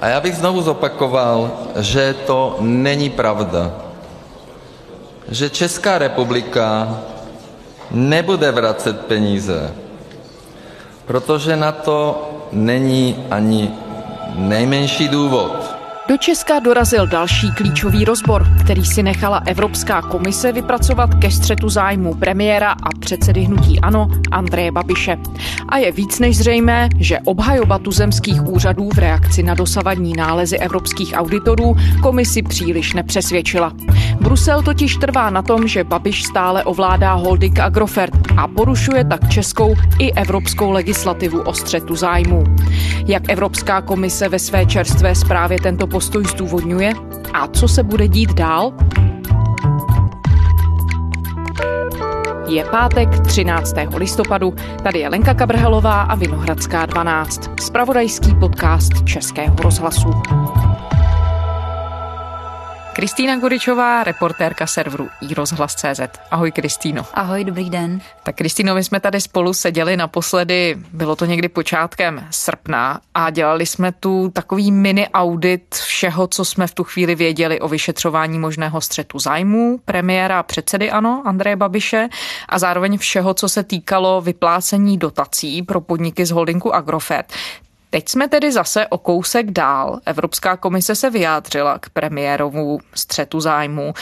A já bych znovu zopakoval, že to není pravda, že Česká republika nebude vracet peníze, protože na to není ani nejmenší důvod. Do Česka dorazil další klíčový rozbor, který si nechala Evropská komise vypracovat ke střetu zájmu premiéra a předsedy hnutí ANO Andreje Babiše. A je víc než zřejmé, že obhajoba tuzemských úřadů v reakci na dosavadní nálezy evropských auditorů komisi příliš nepřesvědčila. Brusel totiž trvá na tom, že Babiš stále ovládá holding Agrofert a porušuje tak českou i evropskou legislativu o střetu zájmu. Jak Evropská komise ve své čerstvé zprávě tento postoj zdůvodňuje a co se bude dít dál? Je pátek 13. listopadu, tady je Lenka Kabrhelová a Vinohradská 12, spravodajský podcast Českého rozhlasu. Kristýna Goričová, reportérka serveru iRozhlas.cz. Ahoj Kristýno. Ahoj, dobrý den. Tak Kristýno, my jsme tady spolu seděli naposledy, bylo to někdy počátkem srpna a dělali jsme tu takový mini audit všeho, co jsme v tu chvíli věděli o vyšetřování možného střetu zájmů premiéra a předsedy ANO Andreje Babiše a zároveň všeho, co se týkalo vyplácení dotací pro podniky z holdingu Agrofert. Teď jsme tedy zase o kousek dál. Evropská komise se vyjádřila k premiérovu střetu zájmu.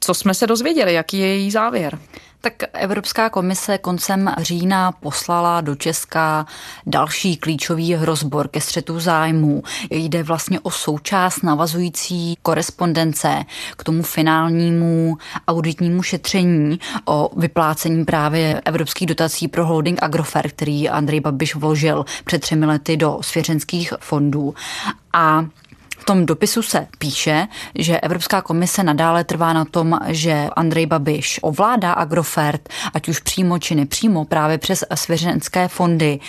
Co jsme se dozvěděli? Jaký je její závěr? Tak Evropská komise koncem října poslala do Česka další klíčový rozbor ke střetu zájmů. Jde vlastně o součást navazující korespondence k tomu finálnímu auditnímu šetření o vyplácení právě evropských dotací pro holding Agrofert, který Andrej Babiš vložil před třemi lety do svěřenských fondů. A v tom dopisu se píše, že Evropská komise nadále trvá na tom, že Andrej Babiš ovládá Agrofert, ať už přímo či nepřímo, právě přes svěřenské fondy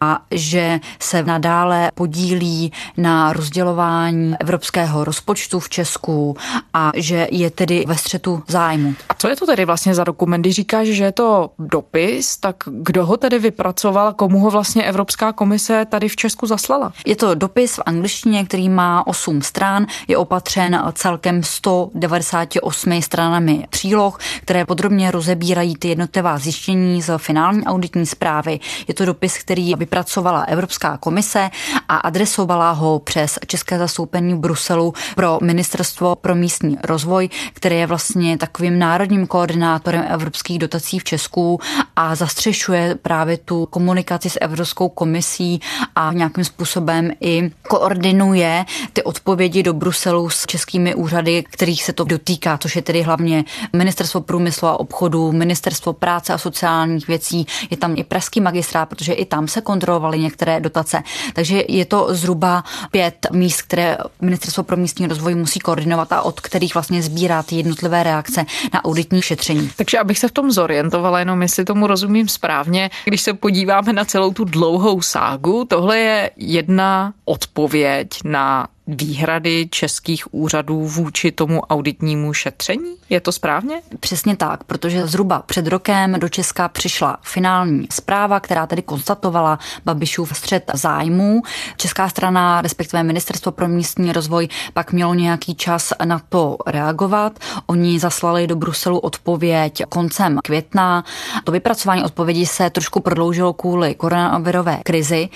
a že se nadále podílí na rozdělování evropského rozpočtu v Česku a že je tedy ve střetu zájmu. A co je to tedy vlastně za dokument? Když říkáš, že je to dopis, tak kdo ho tedy vypracoval, komu ho vlastně Evropská komise tady v Česku zaslala? Je to dopis v angličtině, který má 8 stran, je opatřen celkem 198 stranami příloh, které podrobně rozebírají ty jednotlivá zjištění z finální auditní zprávy. Je to dopis, který vypracovala Evropská komise a adresovala ho přes České zastoupení v Bruselu pro Ministerstvo pro místní rozvoj, které je vlastně takovým národním koordinátorem evropských dotací v Česku a zastřešuje právě tu komunikaci s Evropskou komisí a nějakým způsobem i koordinuje ty odpovědi do Bruselu s českými úřady, kterých se to dotýká, což je tedy hlavně Ministerstvo průmyslu a obchodu, Ministerstvo práce a sociálních věcí, je tam i pražský magistrát, protože i tam se kontrolovaly některé dotace. Takže je to zhruba pět míst, které Ministerstvo pro místní rozvoj musí koordinovat a od kterých vlastně sbírá ty jednotlivé reakce na auditní šetření. Takže abych se v tom zorientovala, jenom jestli tomu rozumím správně, když se podíváme na celou tu dlouhou ságu, tohle je jedna odpověď na výhrady českých úřadů vůči tomu auditnímu šetření? Je to správně? Přesně tak, protože zhruba před rokem do Česka přišla finální zpráva, která tedy konstatovala Babišův střed zájmů. Česká strana, respektive Ministerstvo pro místní rozvoj, pak mělo nějaký čas na to reagovat. Oni zaslali do Bruselu odpověď koncem května. To vypracování odpovědi se trošku prodloužilo kvůli koronavirové krizi.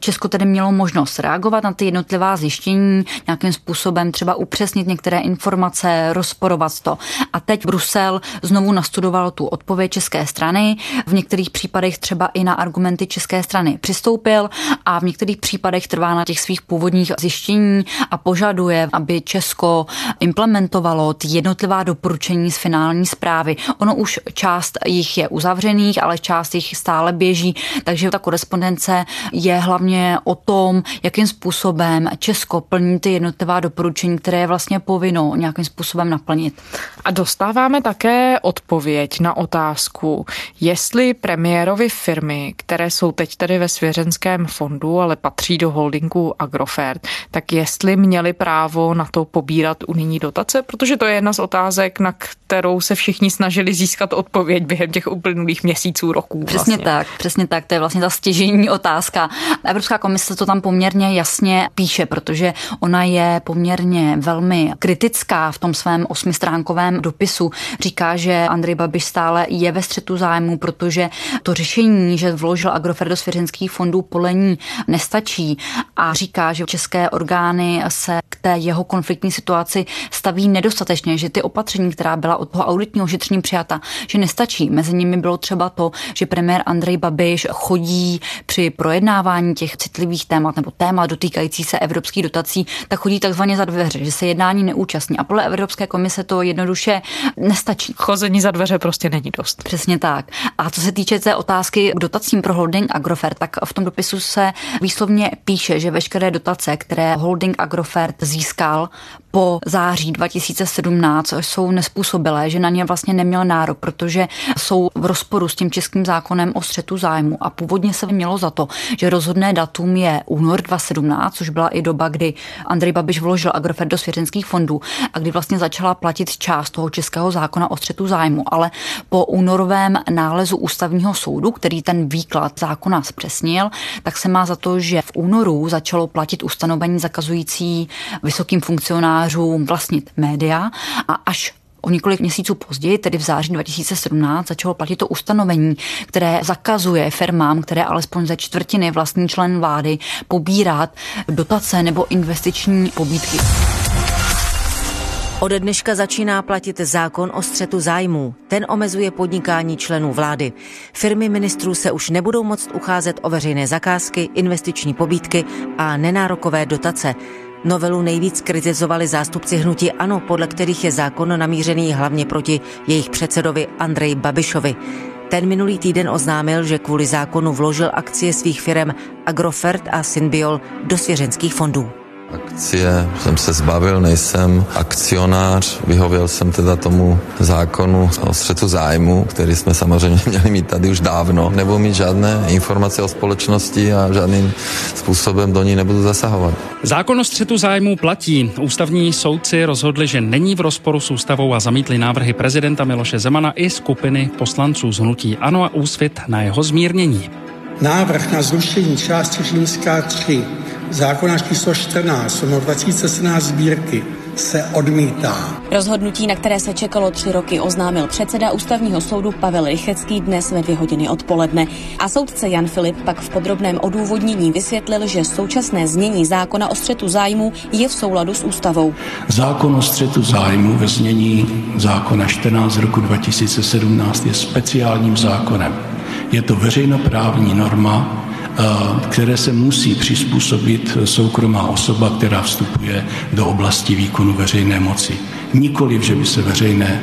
Česko tedy mělo možnost reagovat na ty jednotlivá zjištění nějakým způsobem třeba upřesnit některé informace, rozporovat to. A teď Brusel znovu nastudoval tu odpověď české strany, v některých případech třeba i na argumenty české strany přistoupil a v některých případech trvá na těch svých původních zjištění a požaduje, aby Česko implementovalo ty jednotlivá doporučení z finální zprávy. Ono už část jich je uzavřených, ale část jich stále běží, takže ta korespondence je hlavně o tom, jakým způsobem Česko plní plní ty jednotlivá doporučení, které je vlastně povinno nějakým způsobem naplnit. A dostáváme také odpověď na otázku, jestli premiérovi firmy, které jsou teď tedy ve svěřenském fondu, ale patří do holdingu Agrofert, tak jestli měli právo na to pobírat unijní dotace, protože to je jedna z otázek, na kterou se všichni snažili získat odpověď během těch uplynulých měsíců, roků. Vlastně. Přesně tak, přesně tak, to je vlastně ta stěžení otázka. Evropská komise to tam poměrně jasně píše, protože Ona je poměrně velmi kritická v tom svém osmistránkovém dopisu. Říká, že Andrej Babiš stále je ve střetu zájmu, protože to řešení, že vložil Agrofert do svěřenských fondů, podle ní nestačí a říká, že české orgány se k té jeho konfliktní situaci staví nedostatečně, že ty opatření, která byla od toho auditního šetření přijata, že nestačí. Mezi nimi bylo třeba to, že premiér Andrej Babiš chodí při projednávání těch citlivých témat nebo témat dotýkající se evropských dotací, tak chodí takzvaně za dveře, že se jednání neúčastní. A podle Evropské komise to jednoduše nestačí. Chození za dveře prostě není dost. Přesně tak. A co se týče té otázky k dotacím pro holding Agrofert, tak v tom dopisu se výslovně píše, že veškeré dotace, které holding Agrofert získal po září 2017 jsou nespůsobilé, že na ně vlastně neměl nárok, protože jsou v rozporu s tím českým zákonem o střetu zájmu. A původně se mělo za to, že rozhodné datum je únor 2017, což byla i doba, kdy Andrej Babiš vložil Agrofert do svěřenských fondů a kdy vlastně začala platit část toho českého zákona o střetu zájmu, ale po únorovém nálezu ústavního soudu, který ten výklad zákona zpřesnil, tak se má za to, že v únoru začalo platit ustanovení zakazující vysokým funkcionářům novinářům vlastnit média a až O několik měsíců později, tedy v září 2017, začalo platit to ustanovení, které zakazuje firmám, které alespoň ze čtvrtiny vlastní člen vlády, pobírat dotace nebo investiční pobídky. Ode dneška začíná platit zákon o střetu zájmů. Ten omezuje podnikání členů vlády. Firmy ministrů se už nebudou moct ucházet o veřejné zakázky, investiční pobídky a nenárokové dotace. Novelu nejvíc kritizovali zástupci hnutí ANO, podle kterých je zákon namířený hlavně proti jejich předsedovi Andrej Babišovi. Ten minulý týden oznámil, že kvůli zákonu vložil akcie svých firm Agrofert a Synbiol do svěřenských fondů. Akcie jsem se zbavil, nejsem akcionář, vyhověl jsem teda tomu zákonu o střetu zájmu, který jsme samozřejmě měli mít tady už dávno. Nebudu mít žádné informace o společnosti a žádným způsobem do ní nebudu zasahovat. Zákon o střetu zájmu platí. Ústavní soudci rozhodli, že není v rozporu s ústavou a zamítli návrhy prezidenta Miloše Zemana i skupiny poslanců z hnutí Ano a Úsvit na jeho zmírnění. Návrh na zrušení části římská 3 zákona číslo 14 no 2017 sbírky se odmítá. Rozhodnutí, na které se čekalo tři roky, oznámil předseda ústavního soudu Pavel Rychecký dnes ve dvě hodiny odpoledne. A soudce Jan Filip pak v podrobném odůvodnění vysvětlil, že současné znění zákona o střetu zájmu je v souladu s ústavou. Zákon o střetu zájmu ve znění zákona 14 roku 2017 je speciálním zákonem. Je to veřejnoprávní norma, které se musí přizpůsobit soukromá osoba, která vstupuje do oblasti výkonu veřejné moci. Nikoliv, že by se veřejné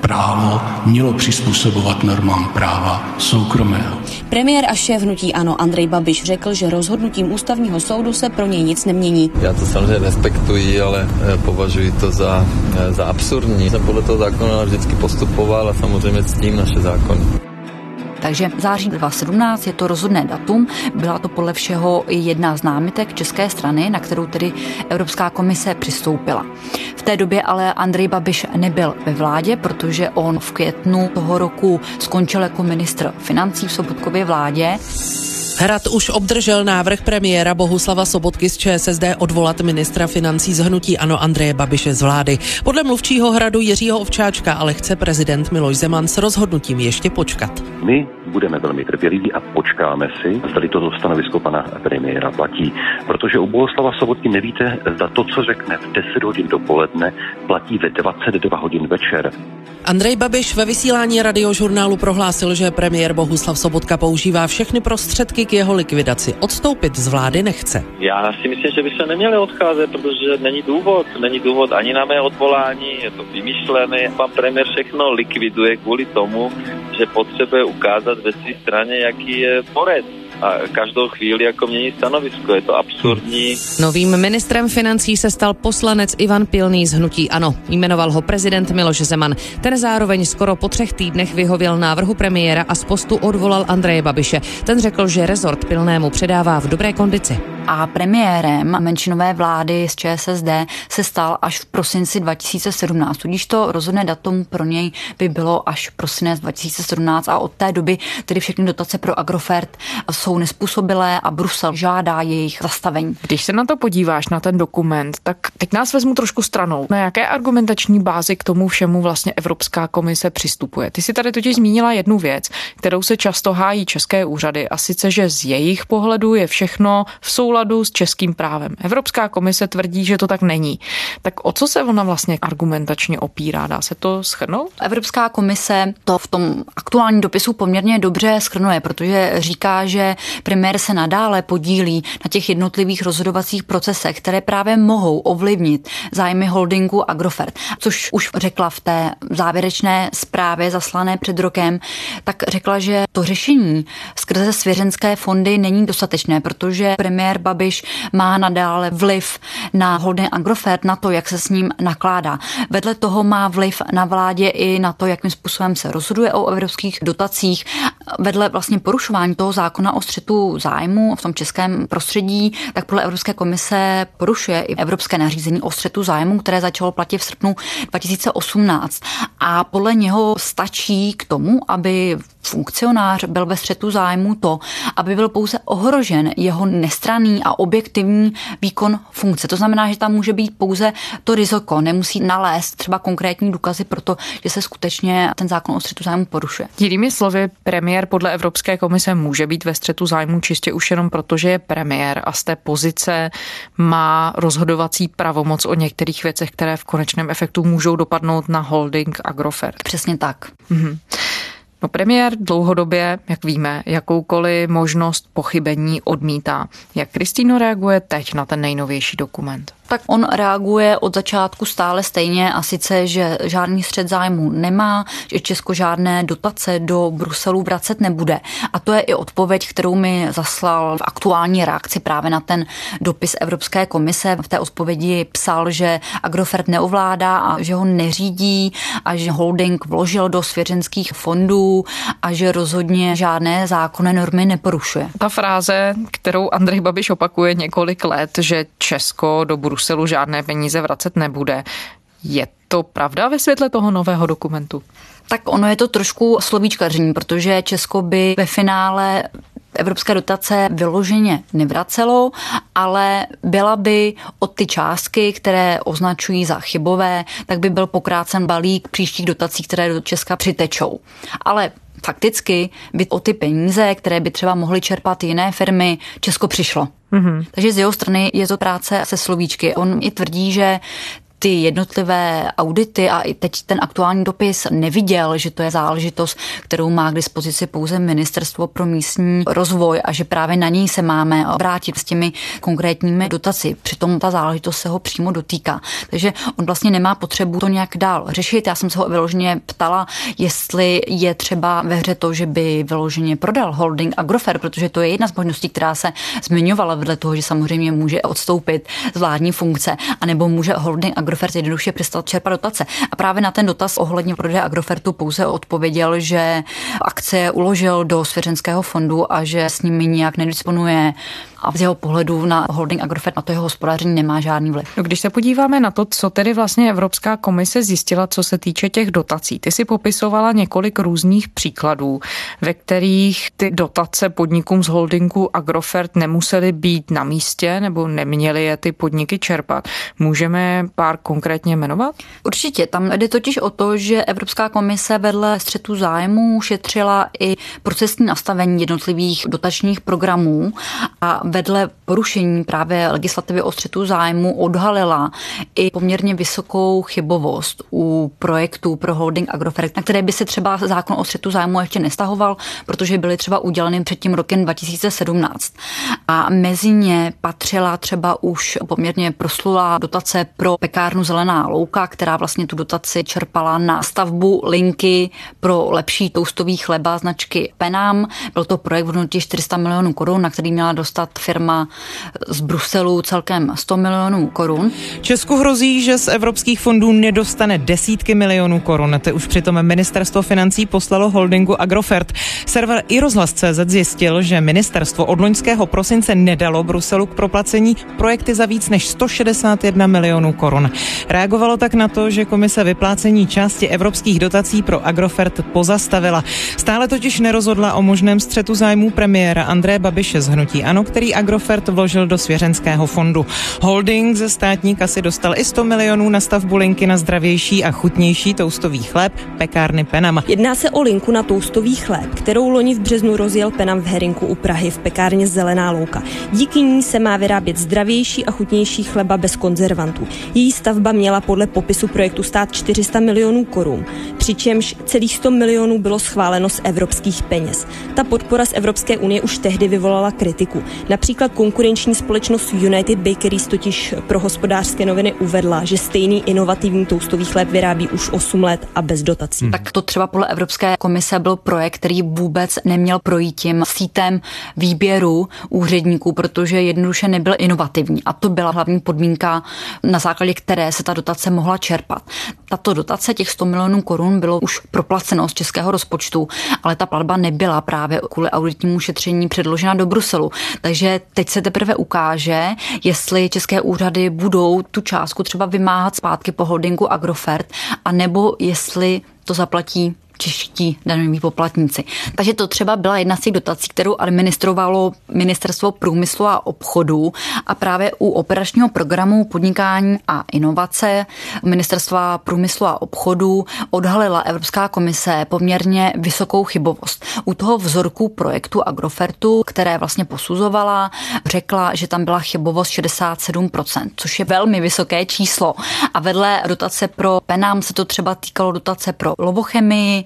právo mělo přizpůsobovat normám práva soukromého. Premiér a šéf hnutí Ano Andrej Babiš řekl, že rozhodnutím ústavního soudu se pro něj nic nemění. Já to samozřejmě respektuji, ale eh, považuji to za, eh, za absurdní. Jsem podle toho zákona vždycky postupoval a samozřejmě s tím naše zákony. Takže září 2017 je to rozhodné datum. Byla to podle všeho jedna z námitek české strany, na kterou tedy Evropská komise přistoupila. V té době ale Andrej Babiš nebyl ve vládě, protože on v květnu toho roku skončil jako ministr financí v Sobotkově vládě. Hrad už obdržel návrh premiéra Bohuslava Sobotky z ČSSD odvolat ministra financí z hnutí Ano Andreje Babiše z vlády. Podle mluvčího hradu Jiřího Ovčáčka ale chce prezident Miloš Zeman s rozhodnutím ještě počkat. My budeme velmi trpěliví a počkáme si, zda toto stanovisko pana premiéra platí. Protože u Bohuslava Sobotky nevíte, zda to, co řekne v 10 hodin dopoledne, platí ve 22 hodin večer. Andrej Babiš ve vysílání radiožurnálu prohlásil, že premiér Bohuslav Sobotka používá všechny prostředky k jeho likvidaci. Odstoupit z vlády nechce. Já si myslím, že by se neměli odcházet, protože není důvod. Není důvod ani na mé odvolání, je to vymyšlené. Pan premiér všechno likviduje kvůli tomu, že potřebuje ukázat ve své straně, jaký je porec a každou chvíli jako mění stanovisko. Je to absurdní. Novým ministrem financí se stal poslanec Ivan Pilný z Hnutí Ano. Jmenoval ho prezident Miloš Zeman. Ten zároveň skoro po třech týdnech vyhověl návrhu premiéra a z postu odvolal Andreje Babiše. Ten řekl, že rezort Pilnému předává v dobré kondici. A premiérem menšinové vlády z ČSSD se stal až v prosinci 2017. Tudíž to rozhodné datum pro něj by bylo až prosinec 2017 a od té doby tedy všechny dotace pro Agrofert jsou nespůsobilé a Brusel žádá jejich zastavení. Když se na to podíváš, na ten dokument, tak teď nás vezmu trošku stranou. Na jaké argumentační bázi k tomu všemu vlastně Evropská komise přistupuje? Ty si tady totiž zmínila jednu věc, kterou se často hájí české úřady a sice, že z jejich pohledu je všechno v souladu s českým právem. Evropská komise tvrdí, že to tak není. Tak o co se ona vlastně argumentačně opírá? Dá se to schrnout? Evropská komise to v tom aktuálním dopisu poměrně dobře schrnuje, protože říká, že premiér se nadále podílí na těch jednotlivých rozhodovacích procesech, které právě mohou ovlivnit zájmy holdingu Agrofert. Což už řekla v té závěrečné zprávě zaslané před rokem, tak řekla, že to řešení skrze svěřenské fondy není dostatečné, protože premiér Babiš má nadále vliv na holding Agrofert, na to, jak se s ním nakládá. Vedle toho má vliv na vládě i na to, jakým způsobem se rozhoduje o evropských dotacích. Vedle vlastně porušování toho zákona o střetu zájmu v tom českém prostředí, tak podle Evropské komise porušuje i Evropské nařízení o střetu zájmu, které začalo platit v srpnu 2018. A podle něho stačí k tomu, aby funkcionář byl ve střetu zájmu to, aby byl pouze ohrožen jeho nestraný a objektivní výkon funkce. To znamená, že tam může být pouze to riziko, nemusí nalézt třeba konkrétní důkazy pro to, že se skutečně ten zákon o střetu zájmu porušuje. Jinými slovy, premiér podle Evropské komise může být ve střetu zájmu čistě už jenom proto, že je premiér a z té pozice má rozhodovací pravomoc o některých věcech, které v konečném efektu můžou dopadnout na holding Agrofert. Přesně tak. Mhm. No premiér dlouhodobě, jak víme, jakoukoliv možnost pochybení odmítá. Jak Kristýno reaguje teď na ten nejnovější dokument? Tak on reaguje od začátku stále stejně a sice, že žádný střed zájmu nemá, že Česko žádné dotace do Bruselu vracet nebude. A to je i odpověď, kterou mi zaslal v aktuální reakci právě na ten dopis Evropské komise. V té odpovědi psal, že Agrofert neovládá a že ho neřídí a že holding vložil do svěřenských fondů a že rozhodně žádné zákonné normy neporušuje. Ta fráze, kterou Andrej Babiš opakuje několik let, že Česko do Bruselu Bruselu žádné peníze vracet nebude. Je to pravda ve světle toho nového dokumentu? Tak ono je to trošku slovíčkaření, protože Česko by ve finále evropské dotace vyloženě nevracelo, ale byla by od ty částky, které označují za chybové, tak by byl pokrácen balík příštích dotací, které do Česka přitečou. Ale fakticky by o ty peníze, které by třeba mohly čerpat jiné firmy, Česko přišlo. Mm-hmm. Takže z jeho strany je to práce se slovíčky. On i tvrdí, že ty jednotlivé audity a i teď ten aktuální dopis neviděl, že to je záležitost, kterou má k dispozici pouze Ministerstvo pro místní rozvoj a že právě na něj se máme vrátit s těmi konkrétními dotaci. Přitom ta záležitost se ho přímo dotýká. Takže on vlastně nemá potřebu to nějak dál řešit. Já jsem se ho vyloženě ptala, jestli je třeba ve hře to, že by vyloženě prodal holding Agrofer, protože to je jedna z možností, která se zmiňovala vedle toho, že samozřejmě může odstoupit z vládní funkce, anebo může holding Agrofer Agrofert jednoduše přestal čerpat dotace. A právě na ten dotaz ohledně prodeje Agrofertu pouze odpověděl, že akcie uložil do svěřenského fondu a že s nimi nijak nedisponuje a z jeho pohledu na holding Agrofert na to jeho hospodaření nemá žádný vliv. No, když se podíváme na to, co tedy vlastně Evropská komise zjistila, co se týče těch dotací, ty si popisovala několik různých příkladů, ve kterých ty dotace podnikům z holdingu Agrofert nemusely být na místě nebo neměly je ty podniky čerpat. Můžeme pár konkrétně jmenovat? Určitě. Tam jde totiž o to, že Evropská komise vedle střetu zájmů šetřila i procesní nastavení jednotlivých dotačních programů a vedle porušení právě legislativy o střetu zájmu odhalila i poměrně vysokou chybovost u projektů pro holding Agrofert, na které by se třeba zákon o střetu zájmu ještě nestahoval, protože byly třeba uděleny před tím rokem 2017. A mezi ně patřila třeba už poměrně proslulá dotace pro pekárnu Zelená louka, která vlastně tu dotaci čerpala na stavbu linky pro lepší toustový chleba značky Penam. Byl to projekt v hodnotě 400 milionů korun, na který měla dostat firma z Bruselu celkem 100 milionů korun. Česku hrozí, že z evropských fondů nedostane desítky milionů korun. Ty už přitom ministerstvo financí poslalo holdingu Agrofert. Server iRozhlas.cz zjistil, že ministerstvo od loňského prosince nedalo Bruselu k proplacení projekty za víc než 161 milionů korun. Reagovalo tak na to, že komise vyplácení části evropských dotací pro Agrofert pozastavila. Stále totiž nerozhodla o možném střetu zájmů premiéra Andreje Babiše z Hnutí Ano, který Agrofert vložil do svěřenského fondu. Holding ze státní kasy dostal i 100 milionů na stavbu linky na zdravější a chutnější toustový chléb pekárny Penam. Jedná se o linku na toustový chléb, kterou loni v březnu rozjel Penam v Herinku u Prahy v pekárně Zelená louka. Díky ní se má vyrábět zdravější a chutnější chleba bez konzervantů. Její stavba měla podle popisu projektu stát 400 milionů korun, přičemž celých 100 milionů bylo schváleno z evropských peněz. Ta podpora z Evropské unie už tehdy vyvolala kritiku. Například konkurenční společnost United Bakeries totiž pro hospodářské noviny uvedla, že stejný inovativní toustový chléb vyrábí už 8 let a bez dotací. Hmm. Tak to třeba podle Evropské komise byl projekt, který vůbec neměl projít tím sítem výběru úředníků, protože jednoduše nebyl inovativní. A to byla hlavní podmínka, na základě které se ta dotace mohla čerpat. Tato dotace těch 100 milionů korun bylo už proplaceno z českého rozpočtu, ale ta platba nebyla právě kvůli auditnímu šetření předložena do Bruselu. Takže teď se teprve ukáže, jestli české úřady budou tu částku třeba vymáhat zpátky po holdingu Agrofert, anebo jestli to zaplatí čeští daňoví poplatníci. Takže to třeba byla jedna z těch dotací, kterou administrovalo Ministerstvo průmyslu a obchodu a právě u operačního programu podnikání a inovace Ministerstva průmyslu a obchodu odhalila Evropská komise poměrně vysokou chybovost. U toho vzorku projektu Agrofertu, které vlastně posuzovala, řekla, že tam byla chybovost 67%, což je velmi vysoké číslo. A vedle dotace pro Penám se to třeba týkalo dotace pro lovochemii,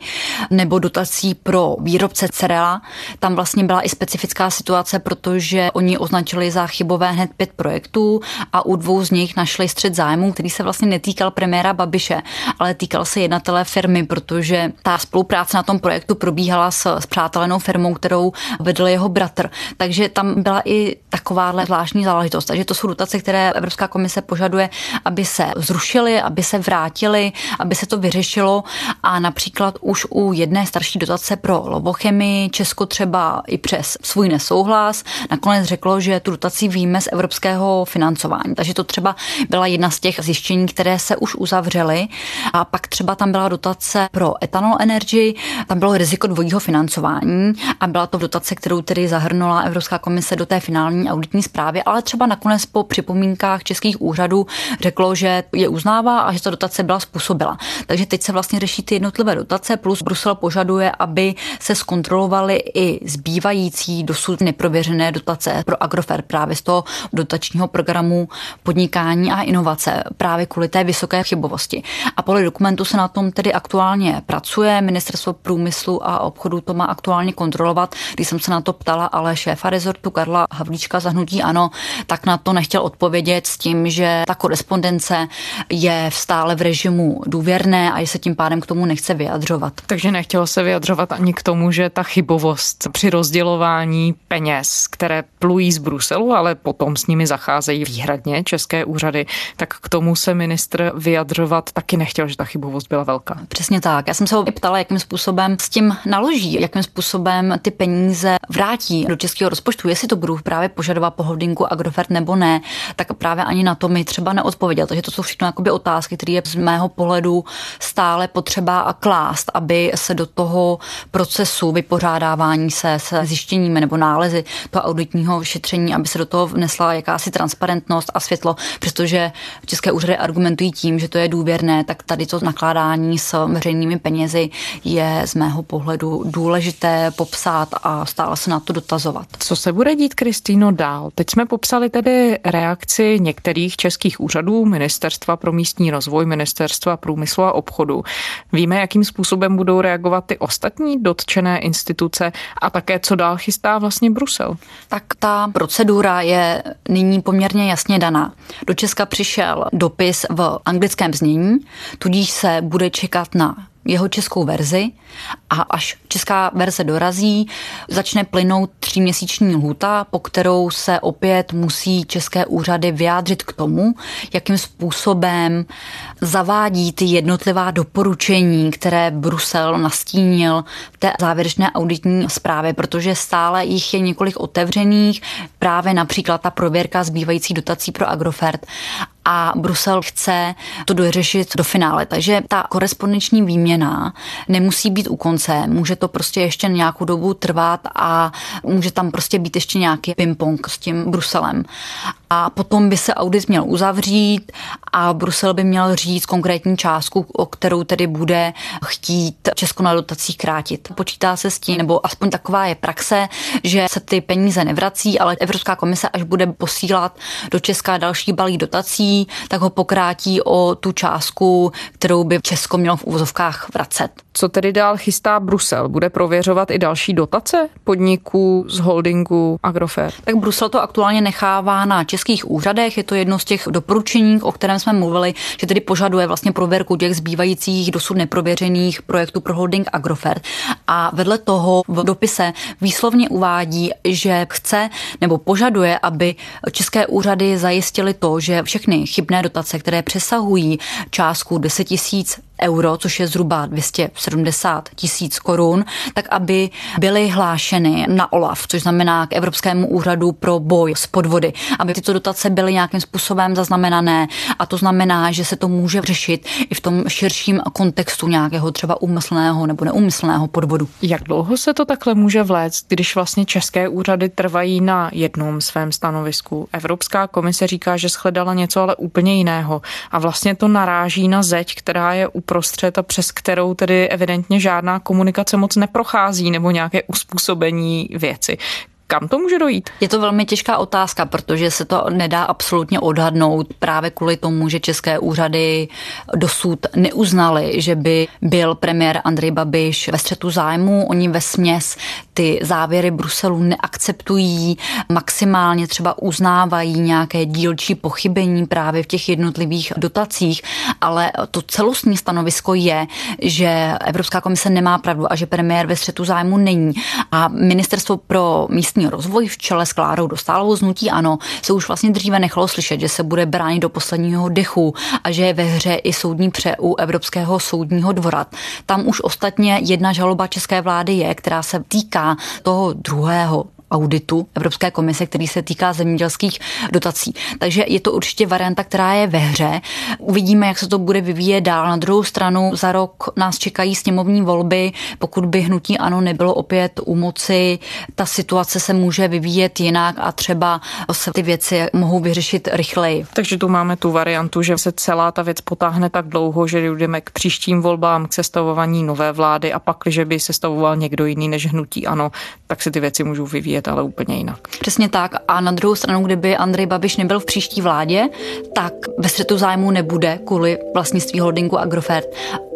nebo dotací pro výrobce cereala. Tam vlastně byla i specifická situace, protože oni označili za chybové hned pět projektů a u dvou z nich našli střed zájmu, který se vlastně netýkal premiéra Babiše, ale týkal se jednatele firmy, protože ta spolupráce na tom projektu probíhala s, s přátelenou firmou, kterou vedl jeho bratr. Takže tam byla i takováhle zvláštní záležitost. Takže to jsou dotace, které Evropská komise požaduje, aby se zrušily, aby se vrátily, aby se to vyřešilo a například už u jedné starší dotace pro lobochemii Česko třeba i přes svůj nesouhlas nakonec řeklo, že tu dotaci víme z evropského financování. Takže to třeba byla jedna z těch zjištění, které se už uzavřely. A pak třeba tam byla dotace pro Ethanol Energy, tam bylo riziko dvojího financování a byla to dotace, kterou tedy zahrnula Evropská komise do té finální auditní zprávy, ale třeba nakonec po připomínkách českých úřadů řeklo, že je uznává a že ta dotace byla způsobila. Takže teď se vlastně řeší ty jednotlivé dotace plus Brusel požaduje, aby se zkontrolovaly i zbývající dosud neprověřené dotace pro Agrofer právě z toho dotačního programu podnikání a inovace právě kvůli té vysoké chybovosti. A podle dokumentu se na tom tedy aktuálně pracuje. Ministerstvo průmyslu a obchodu to má aktuálně kontrolovat. Když jsem se na to ptala, ale šéfa rezortu Karla Havlíčka zahnutí ano, tak na to nechtěl odpovědět s tím, že ta korespondence je stále v režimu důvěrné a že se tím pádem k tomu nechce vyjadřovat. Takže nechtělo se vyjadřovat ani k tomu, že ta chybovost při rozdělování peněz, které plují z Bruselu, ale potom s nimi zacházejí výhradně české úřady, tak k tomu se ministr vyjadřovat taky nechtěl, že ta chybovost byla velká. Přesně tak. Já jsem se ho ptala, jakým způsobem s tím naloží, jakým způsobem ty peníze vrátí do českého rozpočtu, jestli to budou právě požadovat po holdingu Agrofert nebo ne, tak právě ani na to mi třeba neodpověděl. Takže to jsou všechno jakoby otázky, které je z mého pohledu stále potřeba klást, aby se do toho procesu vypořádávání se se zjištěními nebo nálezy toho auditního šetření, aby se do toho vnesla jakási transparentnost a světlo, protože české úřady argumentují tím, že to je důvěrné, tak tady to nakládání s veřejnými penězi je z mého pohledu důležité popsat a stále se na to dotazovat. Co se bude dít, Kristýno, dál? Teď jsme popsali tedy reakci některých českých úřadů, Ministerstva pro místní rozvoj, Ministerstva průmyslu a obchodu. Víme, jakým způsobem budou reagovat ty ostatní dotčené instituce a také, co dál chystá vlastně Brusel? Tak ta procedura je nyní poměrně jasně daná. Do Česka přišel dopis v anglickém znění, tudíž se bude čekat na jeho českou verzi a až česká verze dorazí, začne plynout tříměsíční lhuta, po kterou se opět musí české úřady vyjádřit k tomu, jakým způsobem zavádí ty jednotlivá doporučení, které Brusel nastínil v té závěrečné auditní zprávě, protože stále jich je několik otevřených, právě například ta prověrka zbývající dotací pro Agrofert a Brusel chce to dořešit do finále. Takže ta korespondenční výměna nemusí být u konce, může to prostě ještě nějakou dobu trvat a může tam prostě být ještě nějaký ping-pong s tím Bruselem. A potom by se audit měl uzavřít a Brusel by měl říct konkrétní částku, o kterou tedy bude chtít Česko na dotacích krátit. Počítá se s tím, nebo aspoň taková je praxe, že se ty peníze nevrací, ale Evropská komise, až bude posílat do Česka další balí dotací, tak ho pokrátí o tu částku, kterou by Česko mělo v úvozovkách vracet. Co tedy dál chystá Brusel? Bude prověřovat i další dotace podniků z holdingu Agrofert? Tak Brusel to aktuálně nechává na českých úřadech. Je to jedno z těch doporučení, o kterém jsme mluvili, že tedy požaduje vlastně prověrku těch zbývajících dosud neprověřených projektů pro holding Agrofert. A vedle toho v dopise výslovně uvádí, že chce nebo požaduje, aby české úřady zajistily to, že všechny chybné dotace, které přesahují částku 10 tisíc euro, což je zhruba 270 tisíc korun, tak aby byly hlášeny na OLAF, což znamená k Evropskému úřadu pro boj s podvody, aby tyto dotace byly nějakým způsobem zaznamenané a to znamená, že se to může řešit i v tom širším kontextu nějakého třeba úmyslného nebo neumyslného podvodu. Jak dlouho se to takhle může vléct, když vlastně české úřady trvají na jednom svém stanovisku? Evropská komise říká, že shledala něco ale úplně jiného a vlastně to naráží na zeď, která je uprostřed a přes kterou tedy evidentně žádná komunikace moc neprochází nebo nějaké uspůsobení věci. Kam to může dojít? Je to velmi těžká otázka, protože se to nedá absolutně odhadnout právě kvůli tomu, že české úřady dosud neuznali, že by byl premiér Andrej Babiš ve střetu zájmu. Oni ve směs ty závěry Bruselu neakceptují, maximálně třeba uznávají nějaké dílčí pochybení právě v těch jednotlivých dotacích, ale to celostní stanovisko je, že Evropská komise nemá pravdu a že premiér ve střetu zájmu není. A ministerstvo pro místní rozvoj v čele s Klárou Dostálovou znutí ano, se už vlastně dříve nechalo slyšet, že se bude bránit do posledního dechu a že je ve hře i soudní pře u Evropského soudního dvora. Tam už ostatně jedna žaloba české vlády je, která se týká toho druhého auditu Evropské komise, který se týká zemědělských dotací. Takže je to určitě varianta, která je ve hře. Uvidíme, jak se to bude vyvíjet dál. Na druhou stranu za rok nás čekají sněmovní volby. Pokud by hnutí ano nebylo opět u moci, ta situace se může vyvíjet jinak a třeba se ty věci mohou vyřešit rychleji. Takže tu máme tu variantu, že se celá ta věc potáhne tak dlouho, že jdeme k příštím volbám, k sestavování nové vlády a pak, když by sestavoval někdo jiný než hnutí ano, tak se ty věci můžou vyvíjet vidět, ale úplně jinak. Přesně tak. A na druhou stranu, kdyby Andrej Babiš nebyl v příští vládě, tak ve střetu zájmu nebude kvůli vlastnictví holdingu Agrofert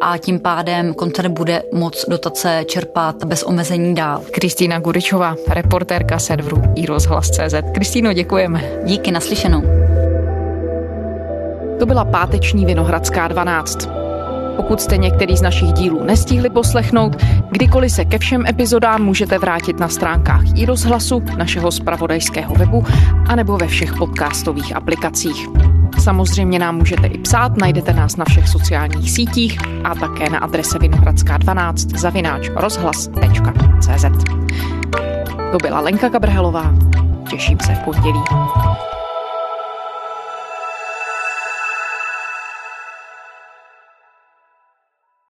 a tím pádem koncern bude moc dotace čerpat bez omezení dál. Kristýna Guričová, reportérka serveru iRozhlas.cz. Kristýno, děkujeme. Díky, naslyšenou. To byla páteční Vinohradská 12. Pokud jste některý z našich dílů nestihli poslechnout, kdykoliv se ke všem epizodám můžete vrátit na stránkách i rozhlasu našeho spravodajského webu anebo ve všech podcastových aplikacích. Samozřejmě nám můžete i psát, najdete nás na všech sociálních sítích a také na adrese vinohradská12 zavináč rozhlas.cz. To byla Lenka Kabrhelová. Těším se v pondělí.